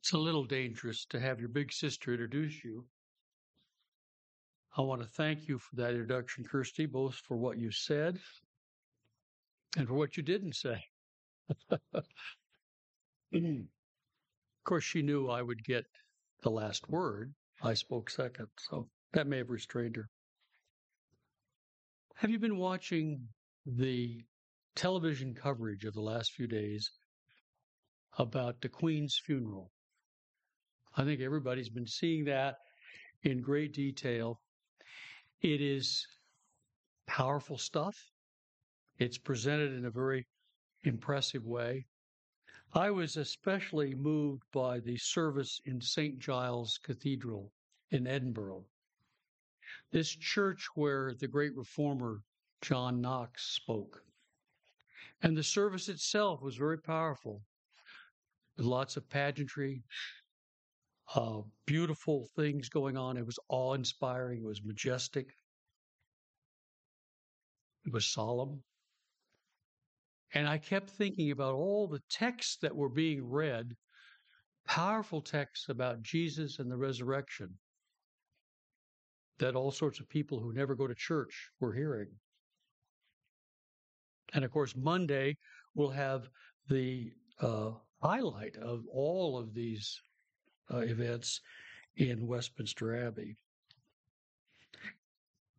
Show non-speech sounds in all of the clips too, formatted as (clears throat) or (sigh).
It's a little dangerous to have your big sister introduce you. I want to thank you for that introduction, Kirsty, both for what you said and for what you didn't say. of course, she knew I would get the last word. I spoke second, so that may have restrained her. Have you been watching the television coverage of the last few days about the Queen's funeral? I think everybody's been seeing that in great detail. It is powerful stuff. It's presented in a very impressive way. I was especially moved by the service in St. Giles Cathedral in Edinburgh. This church where the great reformer John Knox spoke. And the service itself was very powerful, lots of pageantry, uh, beautiful things going on. It was awe inspiring, it was majestic, it was solemn. And I kept thinking about all the texts that were being read, powerful texts about Jesus and the resurrection that all sorts of people who never go to church were hearing. And of course, Monday we'll have the uh, highlight of all of these uh, events in Westminster Abbey.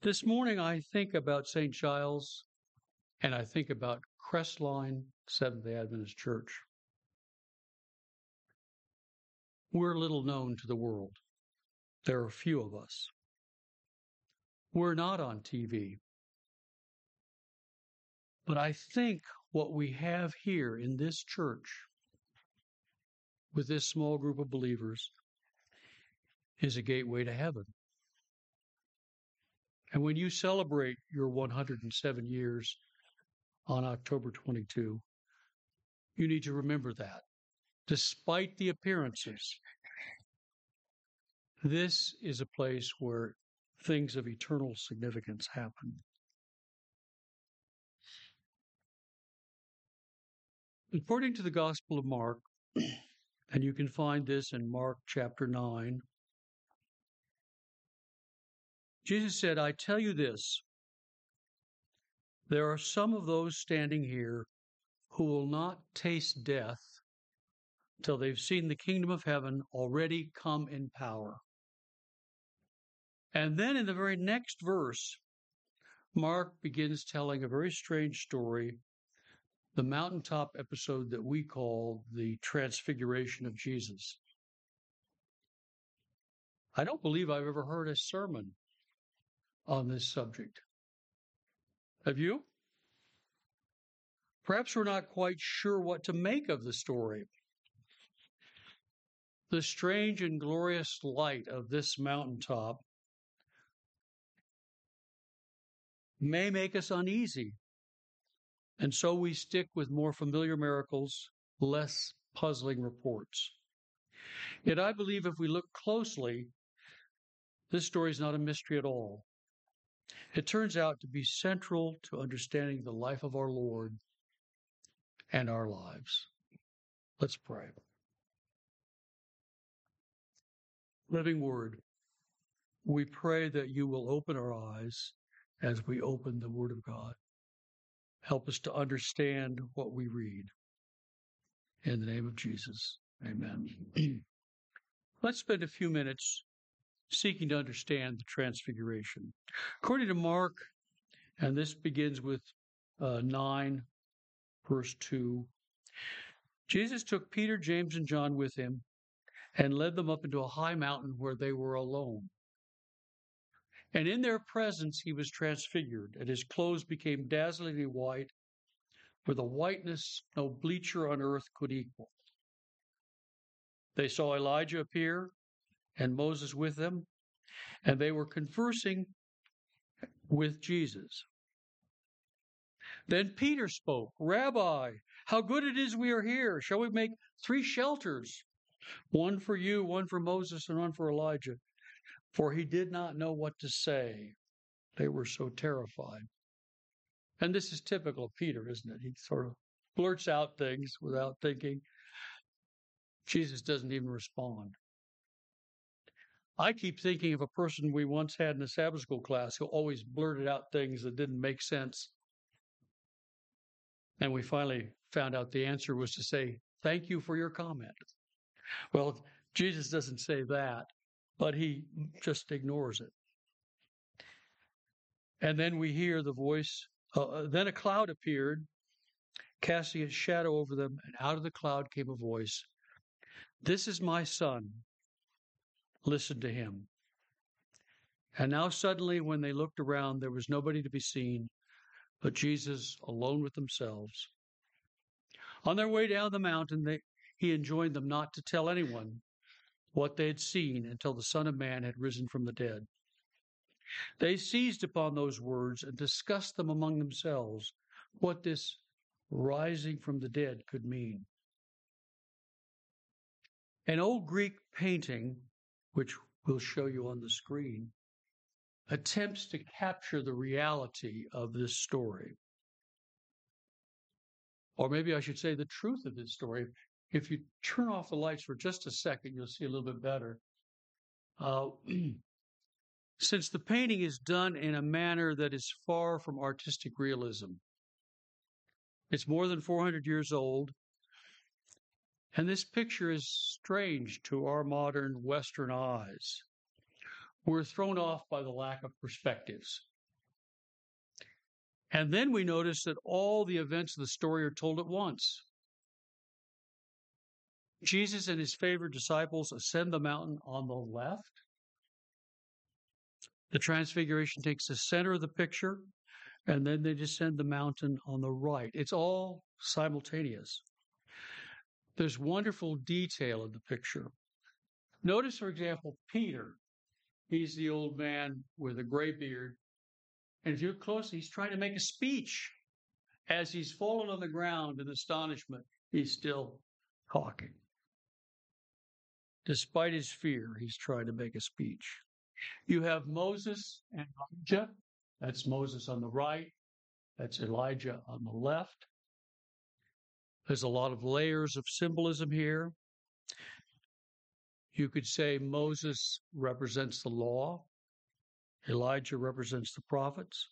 This morning, I think about St. Giles and I think about Crestline Seventh day Adventist Church. We're little known to the world. There are few of us. We're not on TV. But I think what we have here in this church with this small group of believers is a gateway to heaven. And when you celebrate your 107 years on October 22, you need to remember that. Despite the appearances, this is a place where things of eternal significance happen. According to the Gospel of Mark, and you can find this in Mark chapter 9, Jesus said, I tell you this there are some of those standing here who will not taste death till they've seen the kingdom of heaven already come in power. And then in the very next verse, Mark begins telling a very strange story the mountaintop episode that we call the Transfiguration of Jesus. I don't believe I've ever heard a sermon on this subject. Have you? Perhaps we're not quite sure what to make of the story. The strange and glorious light of this mountaintop may make us uneasy. And so we stick with more familiar miracles, less puzzling reports. Yet I believe if we look closely, this story is not a mystery at all. It turns out to be central to understanding the life of our Lord and our lives. Let's pray. Living Word, we pray that you will open our eyes as we open the Word of God. Help us to understand what we read. In the name of Jesus, amen. (clears throat) Let's spend a few minutes seeking to understand the transfiguration. According to Mark, and this begins with uh, 9, verse 2, Jesus took Peter, James, and John with him and led them up into a high mountain where they were alone. And in their presence he was transfigured, and his clothes became dazzlingly white, with a whiteness no bleacher on earth could equal. They saw Elijah appear and Moses with them, and they were conversing with Jesus. Then Peter spoke, Rabbi, how good it is we are here. Shall we make three shelters? One for you, one for Moses, and one for Elijah for he did not know what to say. They were so terrified. And this is typical of Peter, isn't it? He sort of blurts out things without thinking. Jesus doesn't even respond. I keep thinking of a person we once had in a Sabbath school class who always blurted out things that didn't make sense. And we finally found out the answer was to say, Thank you for your comment. Well, Jesus doesn't say that, but he just ignores it. And then we hear the voice. Uh, uh then a cloud appeared, casting its shadow over them, and out of the cloud came a voice This is my son. Listen to him. And now, suddenly, when they looked around, there was nobody to be seen but Jesus alone with themselves. On their way down the mountain, they, he enjoined them not to tell anyone what they had seen until the Son of Man had risen from the dead. They seized upon those words and discussed them among themselves what this rising from the dead could mean. An old Greek painting, which we'll show you on the screen, attempts to capture the reality of this story or maybe I should say the truth of this story. If you turn off the lights for just a second, you'll see a little bit better. Uh, (clears throat) since the painting is done in a manner that is far from artistic realism, it's more than 400 years old, and this picture is strange to our modern Western eyes. We're thrown off by the lack of perspectives. And then we notice that all the events of the story are told at once. Jesus and his favored disciples ascend the mountain on the left. The transfiguration takes the center of the picture, and then they descend the mountain on the right. It's all simultaneous. There's wonderful detail in the picture. Notice, for example, Peter. He's the old man with a gray beard and if you look closely, he's trying to make a speech. As he's fallen on the ground in astonishment, he's still talking. Despite his fear, he's trying to make a speech. You have Moses and Elijah. That's Moses on the right. That's Elijah on the left. There's a lot of layers of symbolism here. You could say Moses represents the law, Elijah represents the prophets.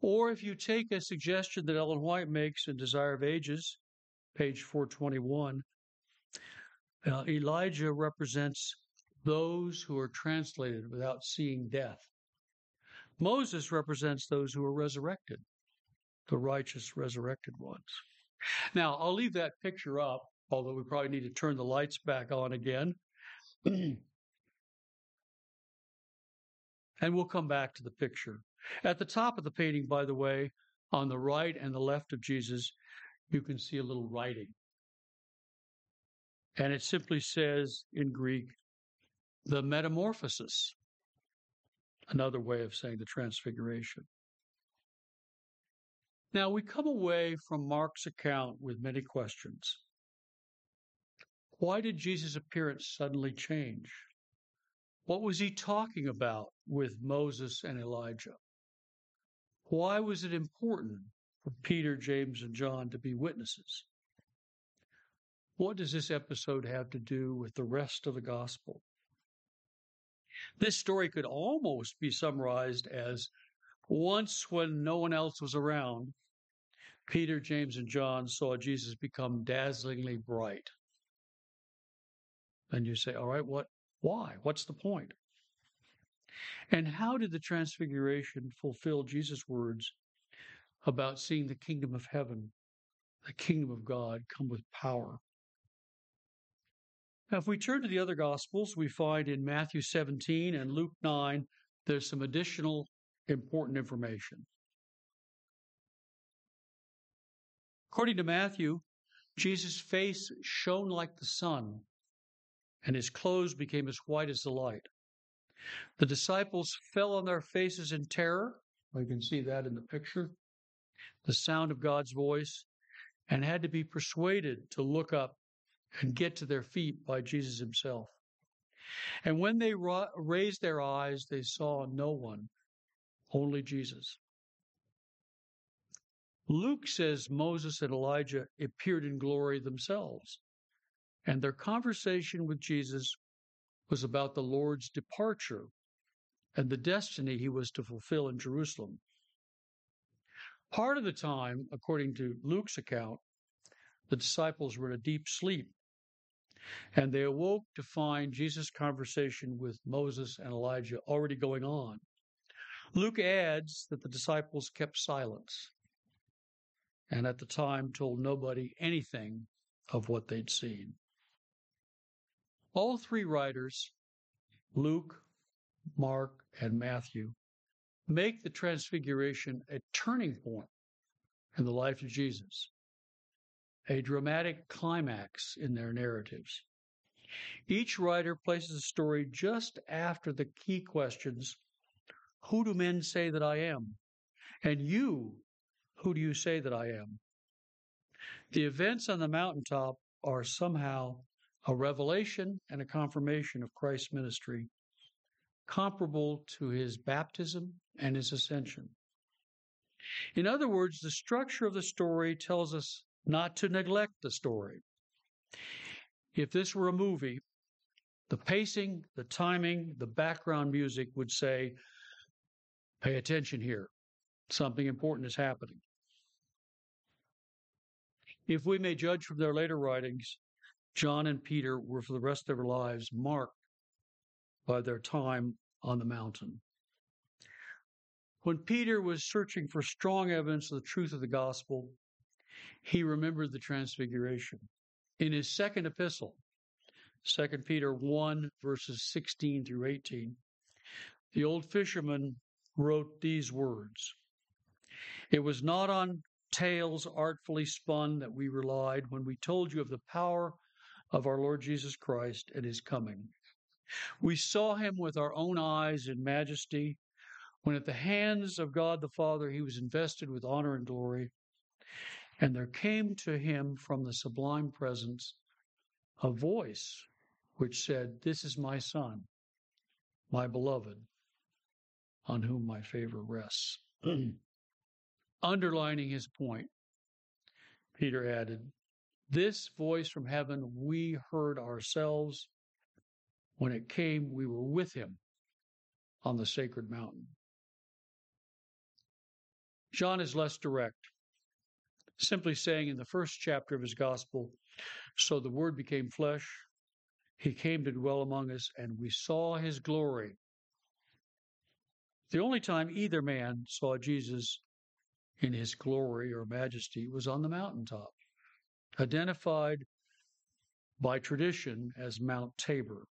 Or if you take a suggestion that Ellen White makes in Desire of Ages, page 421, uh, Elijah represents those who are translated without seeing death. Moses represents those who are resurrected, the righteous resurrected ones. Now, I'll leave that picture up, although we probably need to turn the lights back on again. (clears throat) And we'll come back to the picture. At the top of the painting, by the way, on the right and the left of Jesus, you can see a little writing. And it simply says in Greek, the metamorphosis, another way of saying the transfiguration. Now we come away from Mark's account with many questions. Why did Jesus' appearance suddenly change? What was he talking about with Moses and Elijah? Why was it important for Peter, James, and John to be witnesses? What does this episode have to do with the rest of the gospel? This story could almost be summarized as once when no one else was around, Peter, James, and John saw Jesus become dazzlingly bright. And you say, all right, what why? What's the point? And how did the Transfiguration fulfill Jesus' words about seeing the kingdom of heaven, the kingdom of God, come with power? Now, if we turn to the other Gospels, we find in Matthew 17 and Luke 9, there's some additional important information. According to Matthew, Jesus' face shone like the sun, and his clothes became as white as the light. The disciples fell on their faces in terror. We can see that in the picture. The sound of God's voice, and had to be persuaded to look up and get to their feet by Jesus himself. And when they ra- raised their eyes, they saw no one, only Jesus. Luke says Moses and Elijah appeared in glory themselves and their conversation with Jesus was about the Lord's departure and the destiny he was to fulfill in Jerusalem. Part of the time, according to Luke's account, the disciples were in a deep sleep, and they awoke to find Jesus' conversation with Moses and Elijah already going on. Luke adds that the disciples kept silence and at the time told nobody anything of what they'd seen. All three writers, Luke, Mark, and Matthew, make the Transfiguration a turning point in the life of Jesus, a dramatic climax in their narratives. Each writer places the story just after the key questions Who do men say that I am? And you, who do you say that I am? The events on the mountaintop are somehow a revelation and a confirmation of Christ's ministry comparable to his baptism and his ascension. In other words, the structure of the story tells us not to neglect the story. If this were a movie, the pacing, the timing, the background music would say, pay attention here. Something important is happening. If we may judge from their later writings, John and Peter were for the rest of their lives marked by their time on the mountain. When Peter was searching for strong evidence of the truth of the gospel, he remembered the transfiguration. In his second epistle, 2 Peter 1, verses 16 through 18, the old fisherman wrote these words It was not on tales artfully spun that we relied when we told you of the power of our Lord Jesus Christ and his coming. We saw him with our own eyes in majesty when at the hands of God the Father he was invested with honor and glory. And there came to him from the sublime presence a voice which said, This is my Son, my beloved, on whom my favor rests. (clears throat) Underlining his point, Peter added, This voice from heaven we heard ourselves when it came, we were with him on the sacred mountain. John is less direct, simply saying in the first chapter of his gospel, So the Word became flesh, he came to dwell among us, and we saw his glory. The only time either man saw Jesus in his glory or majesty was on the mountaintop, identified by tradition as Mount Tabor.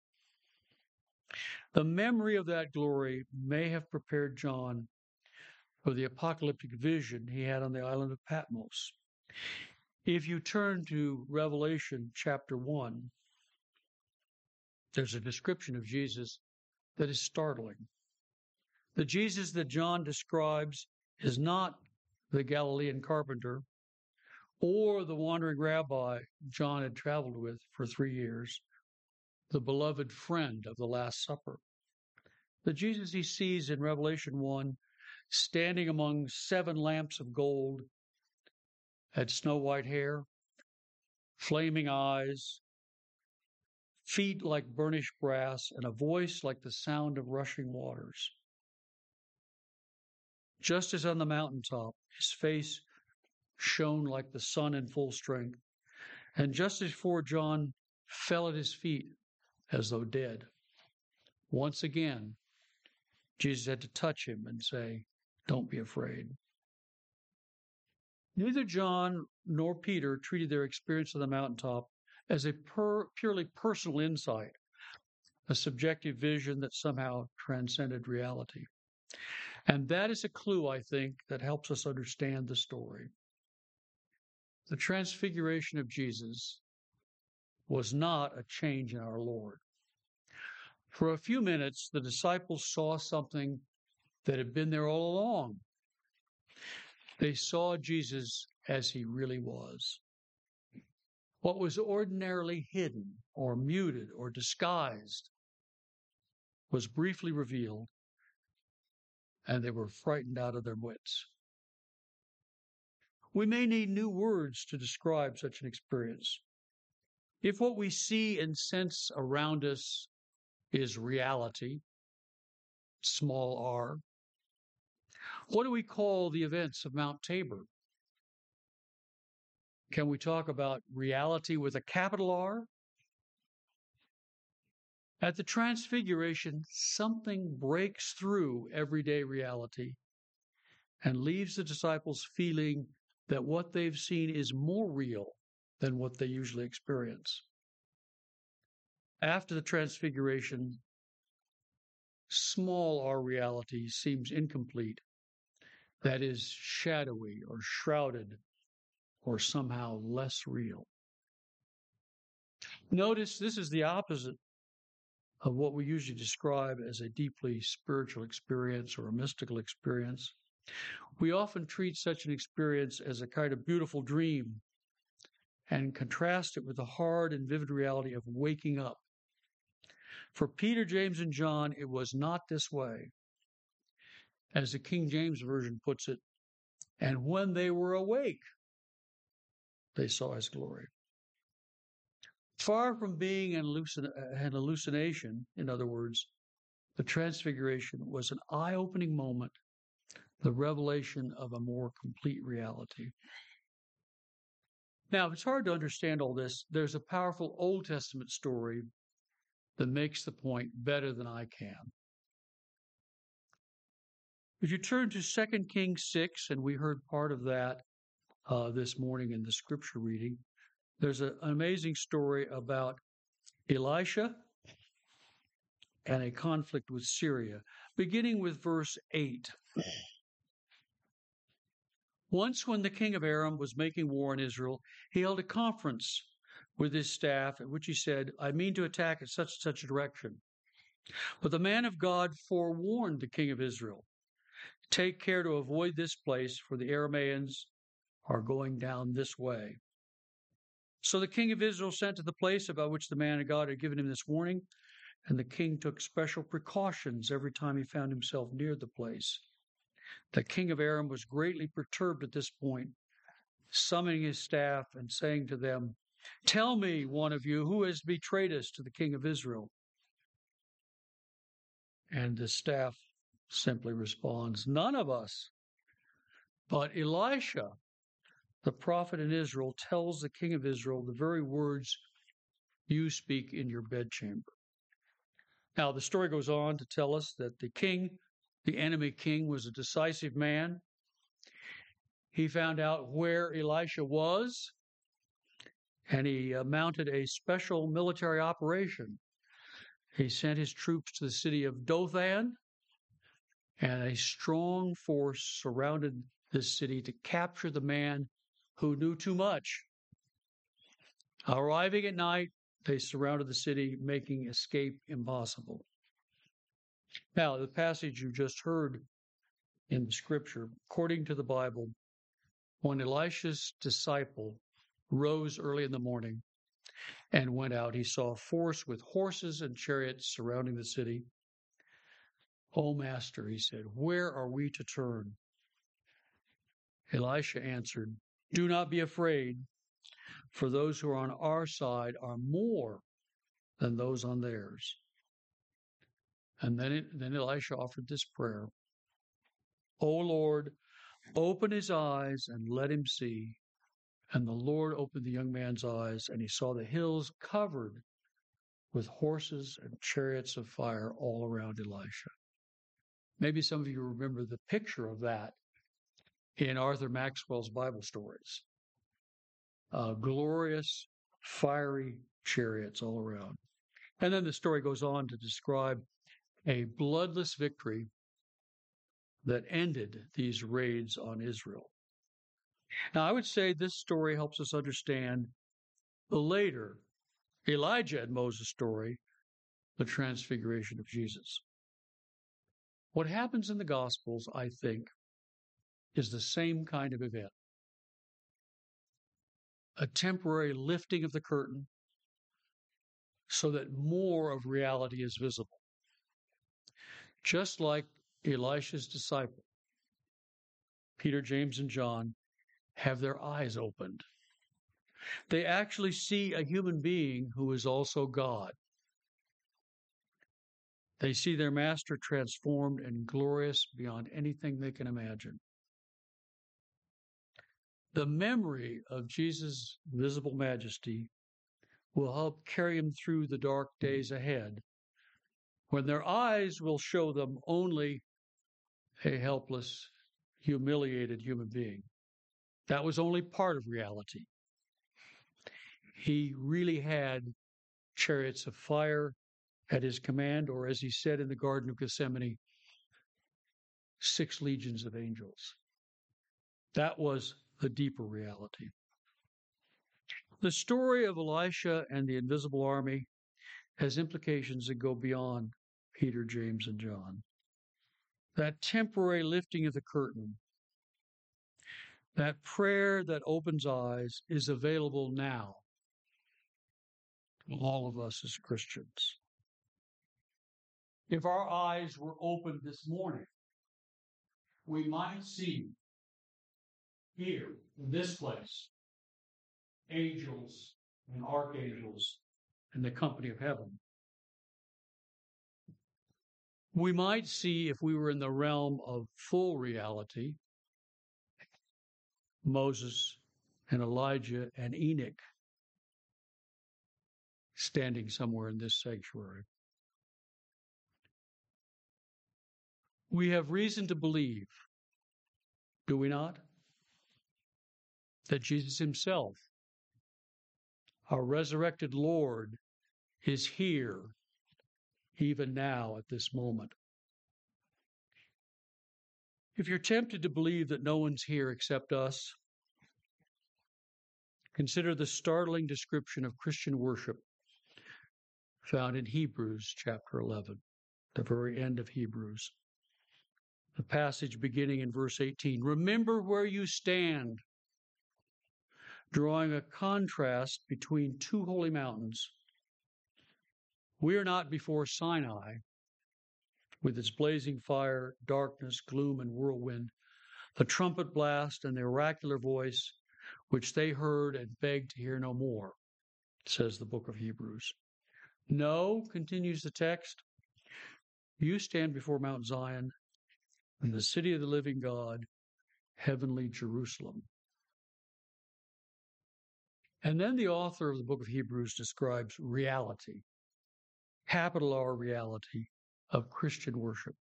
The memory of that glory may have prepared John for the apocalyptic vision he had on the island of Patmos. If you turn to Revelation chapter 1, there's a description of Jesus that is startling. The Jesus that John describes is not the Galilean carpenter or the wandering rabbi John had traveled with for three years the beloved friend of the Last Supper. The Jesus he sees in Revelation 1, standing among seven lamps of gold, had snow white hair, flaming eyes, feet like burnished brass, and a voice like the sound of rushing waters. Just as on the mountaintop, his face shone like the sun in full strength, and just as before John fell at his feet, as though dead. Once again, Jesus had to touch him and say, Don't be afraid. Neither John nor Peter treated their experience of the mountaintop as a per, purely personal insight, a subjective vision that somehow transcended reality. And that is a clue, I think, that helps us understand the story. The transfiguration of Jesus was not a change in our Lord. For a few minutes, the disciples saw something that had been there all along. They saw Jesus as he really was. What was ordinarily hidden or muted or disguised was briefly revealed, and they were frightened out of their wits. We may need new words to describe such an experience. If what we see and sense around us is reality, small r, what do we call the events of Mount Tabor? Can we talk about reality with a capital R? At the Transfiguration, something breaks through everyday reality and leaves the disciples feeling that what they've seen is more real than what they usually experience. After the Transfiguration, small r reality seems incomplete, that is, shadowy or shrouded or somehow less real. Notice this is the opposite of what we usually describe as a deeply spiritual experience or a mystical experience. We often treat such an experience as a kind of beautiful dream and contrast it with the hard and vivid reality of waking up. For Peter, James, and John, it was not this way. As the King James Version puts it, and when they were awake, they saw his glory. Far from being an, hallucin- an hallucination, in other words, the Transfiguration was an eye opening moment, the revelation of a more complete reality. Now, if it's hard to understand all this, there's a powerful Old Testament story that makes the point better than I can. If you turn to 2 Kings 6, and we heard part of that uh, this morning in the scripture reading, there's a, an amazing story about Elisha and a conflict with Syria, beginning with verse 8. Once, when the king of Aram was making war on Israel, he held a conference with his staff, at which he said, I mean to attack in such and such a direction. But the man of God forewarned the king of Israel Take care to avoid this place, for the Arameans are going down this way. So the king of Israel sent to the place about which the man of God had given him this warning, and the king took special precautions every time he found himself near the place. The king of Aram was greatly perturbed at this point, summoning his staff and saying to them, Tell me, one of you, who has betrayed us to the king of Israel? And the staff simply responds, None of us. But Elisha, the prophet in Israel, tells the king of Israel the very words you speak in your bedchamber. Now, the story goes on to tell us that the king, the enemy king, was a decisive man. He found out where Elisha was and he uh, mounted a special military operation. He sent his troops to the city of Dothan, and a strong force surrounded this city to capture the man who knew too much. Arriving at night, they surrounded the city, making escape impossible. Now, the passage you just heard in the scripture, according to the Bible, when Elisha's disciple rose early in the morning and went out. He saw a force with horses and chariots surrounding the city. O Master, he said, where are we to turn? Elisha answered, Do not be afraid, for those who are on our side are more than those on theirs. And then, then Elisha offered this prayer O Lord, open his eyes and let him see. And the Lord opened the young man's eyes, and he saw the hills covered with horses and chariots of fire all around Elisha. Maybe some of you remember the picture of that in Arthur Maxwell's Bible stories. Uh, glorious, fiery chariots all around. And then the story goes on to describe a bloodless victory that ended these raids on Israel. Now, I would say this story helps us understand the later Elijah and Moses story, the transfiguration of Jesus. What happens in the Gospels, I think, is the same kind of event a temporary lifting of the curtain so that more of reality is visible. Just like Elisha's disciple, Peter, James, and John have their eyes opened. They actually see a human being who is also God. They see their master transformed and glorious beyond anything they can imagine. The memory of Jesus' visible majesty will help carry them through the dark days ahead when their eyes will show them only a helpless, humiliated human being. That was only part of reality. He really had chariots of fire at his command, or as he said in the Garden of Gethsemane, six legions of angels. That was the deeper reality. The story of Elisha and the invisible army has implications that go beyond Peter, James, and John. That temporary lifting of the curtain, that prayer that opens eyes, is available now to all of us as Christians. If our eyes were opened this morning, we might see here in this place angels and archangels in the company of heaven. We might see, if we were in the realm of full reality, Moses and Elijah and Enoch standing somewhere in this sanctuary. We have reason to believe, do we not? That Jesus Himself, our resurrected Lord, is here, even now at this moment. If you're tempted to believe that no one's here except us, consider the startling description of Christian worship found in Hebrews chapter 11, the very end of Hebrews the passage beginning in verse 18. Remember where you stand, drawing a contrast between two holy mountains. We are not before Sinai, with its blazing fire, darkness, gloom, and whirlwind, the trumpet blast, and the oracular voice, which they heard and begged to hear no more, says the book of Hebrews. No, continues the text, you stand before Mount Zion, in the city of the living God, heavenly Jerusalem. And then the author of the book of Hebrews describes reality, capital R reality of Christian worship.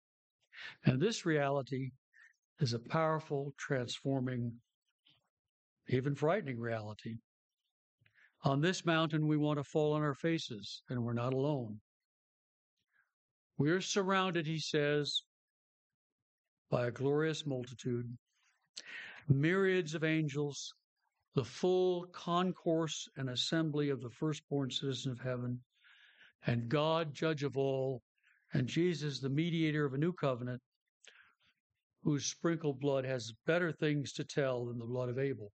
And this reality is a powerful, transforming, even frightening reality. On this mountain, we want to fall on our faces, and we're not alone. We're surrounded, he says, by a glorious multitude, myriads of angels, the full concourse and assembly of the firstborn citizens of heaven, and God, judge of all, and Jesus, the mediator of a new covenant, whose sprinkled blood has better things to tell than the blood of Abel.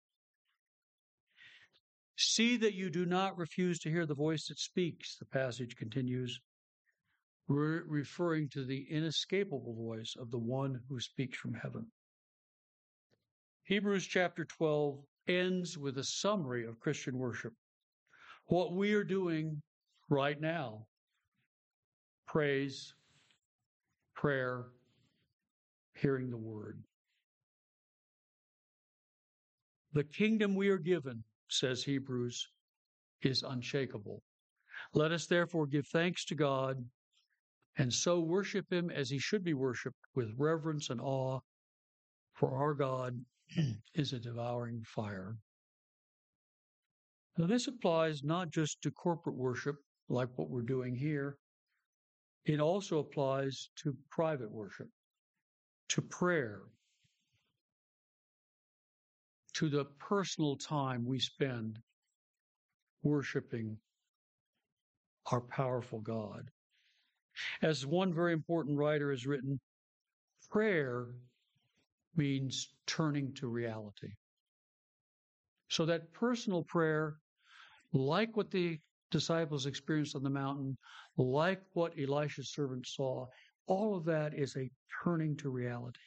See that you do not refuse to hear the voice that speaks, the passage continues, re- referring to the inescapable voice of the one who speaks from heaven. Hebrews chapter 12 ends with a summary of Christian worship. What we are doing right now praise, prayer, hearing the word. The kingdom we are given, says Hebrews, is unshakable. Let us therefore give thanks to God and so worship him as he should be worshiped with reverence and awe, for our God (clears throat) is a devouring fire. Now, this applies not just to corporate worship, like what we're doing here, it also applies to private worship, to prayer, to the personal time we spend worshiping our powerful God. As one very important writer has written, prayer means turning to reality. So that personal prayer, like what the disciples experienced on the mountain, like what Elisha's servant saw, all of that is a turning to reality.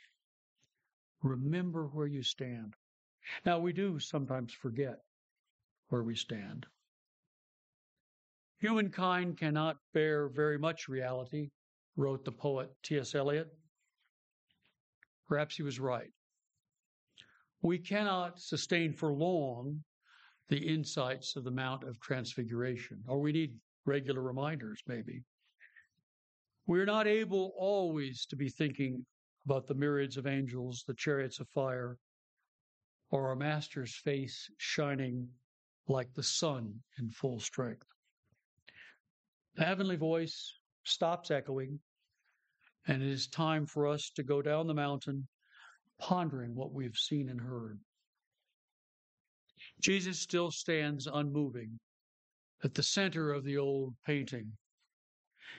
Remember where you stand. Now, we do sometimes forget where we stand. Humankind cannot bear very much reality, wrote the poet T.S. Eliot. Perhaps he was right. We cannot sustain for long the insights of the Mount of Transfiguration, or we need regular reminders, maybe. We're not able always to be thinking about the myriads of angels, the chariots of fire, or our Master's face shining like the sun in full strength. The heavenly voice stops echoing, and it is time for us to go down the mountain pondering what we've seen and heard. Jesus still stands unmoving at the center of the old painting,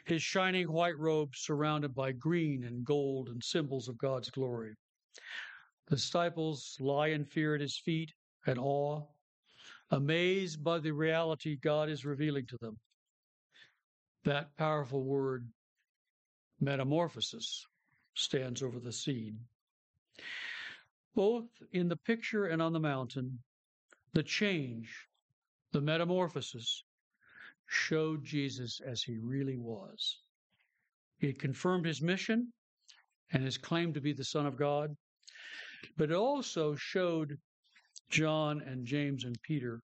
his shining white robe surrounded by green and gold and symbols of God's glory. The disciples lie in fear at his feet and awe, amazed by the reality God is revealing to them. That powerful word, metamorphosis, stands over the scene. Both in the picture and on the mountain, the change, the metamorphosis, showed Jesus as he really was. He confirmed his mission and his claim to be the Son of God, but it also showed John and James and Peter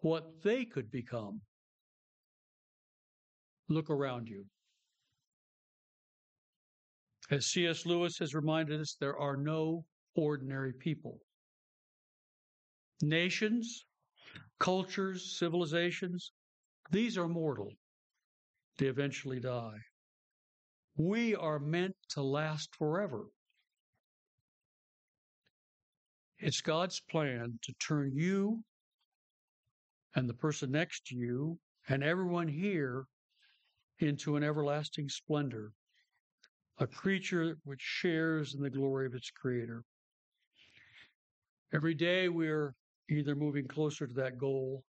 what they could become. Look around you. As C.S. Lewis has reminded us, there are no ordinary people. Nations, cultures, civilizations, these are mortal. They eventually die. We are meant to last forever. It's God's plan to turn you and the person next to you and everyone here into an everlasting splendor, a creature which shares in the glory of its creator. Every day we're either moving closer to that goal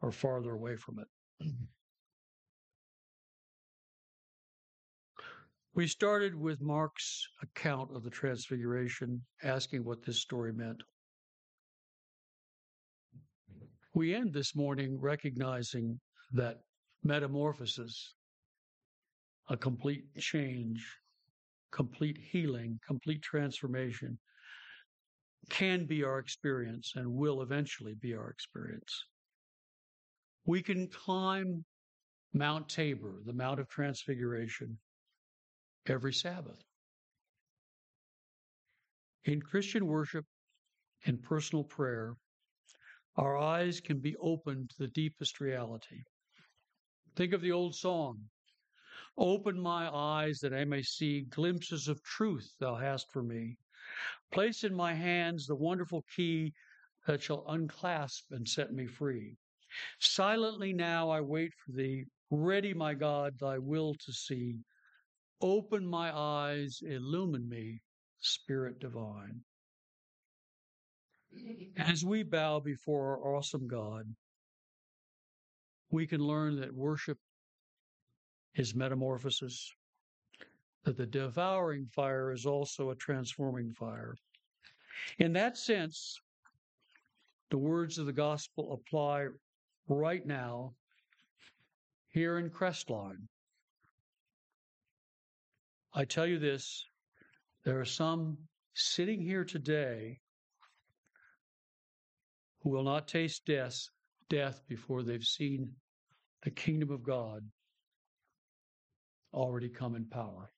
or farther away from it. (clears throat) We started with Mark's account of the Transfiguration, asking what this story meant. We end this morning recognizing that metamorphosis, a complete change, complete healing, complete transformation, can be our experience and will eventually be our experience. We can climb Mount Tabor, the Mount of Transfiguration, every Sabbath. In Christian worship and personal prayer, our eyes can be opened to the deepest reality. Think of the old song Open my eyes that I may see glimpses of truth thou hast for me. Place in my hands the wonderful key that shall unclasp and set me free. Silently now I wait for thee, ready, my God, thy will to see. Open my eyes, illumine me, Spirit divine. As we bow before our awesome God, we can learn that worship is metamorphosis, that the devouring fire is also a transforming fire. In that sense, the words of the gospel apply right now here in Crestline. I tell you this there are some sitting here today who will not taste death, death before they've seen the kingdom of God already come in power.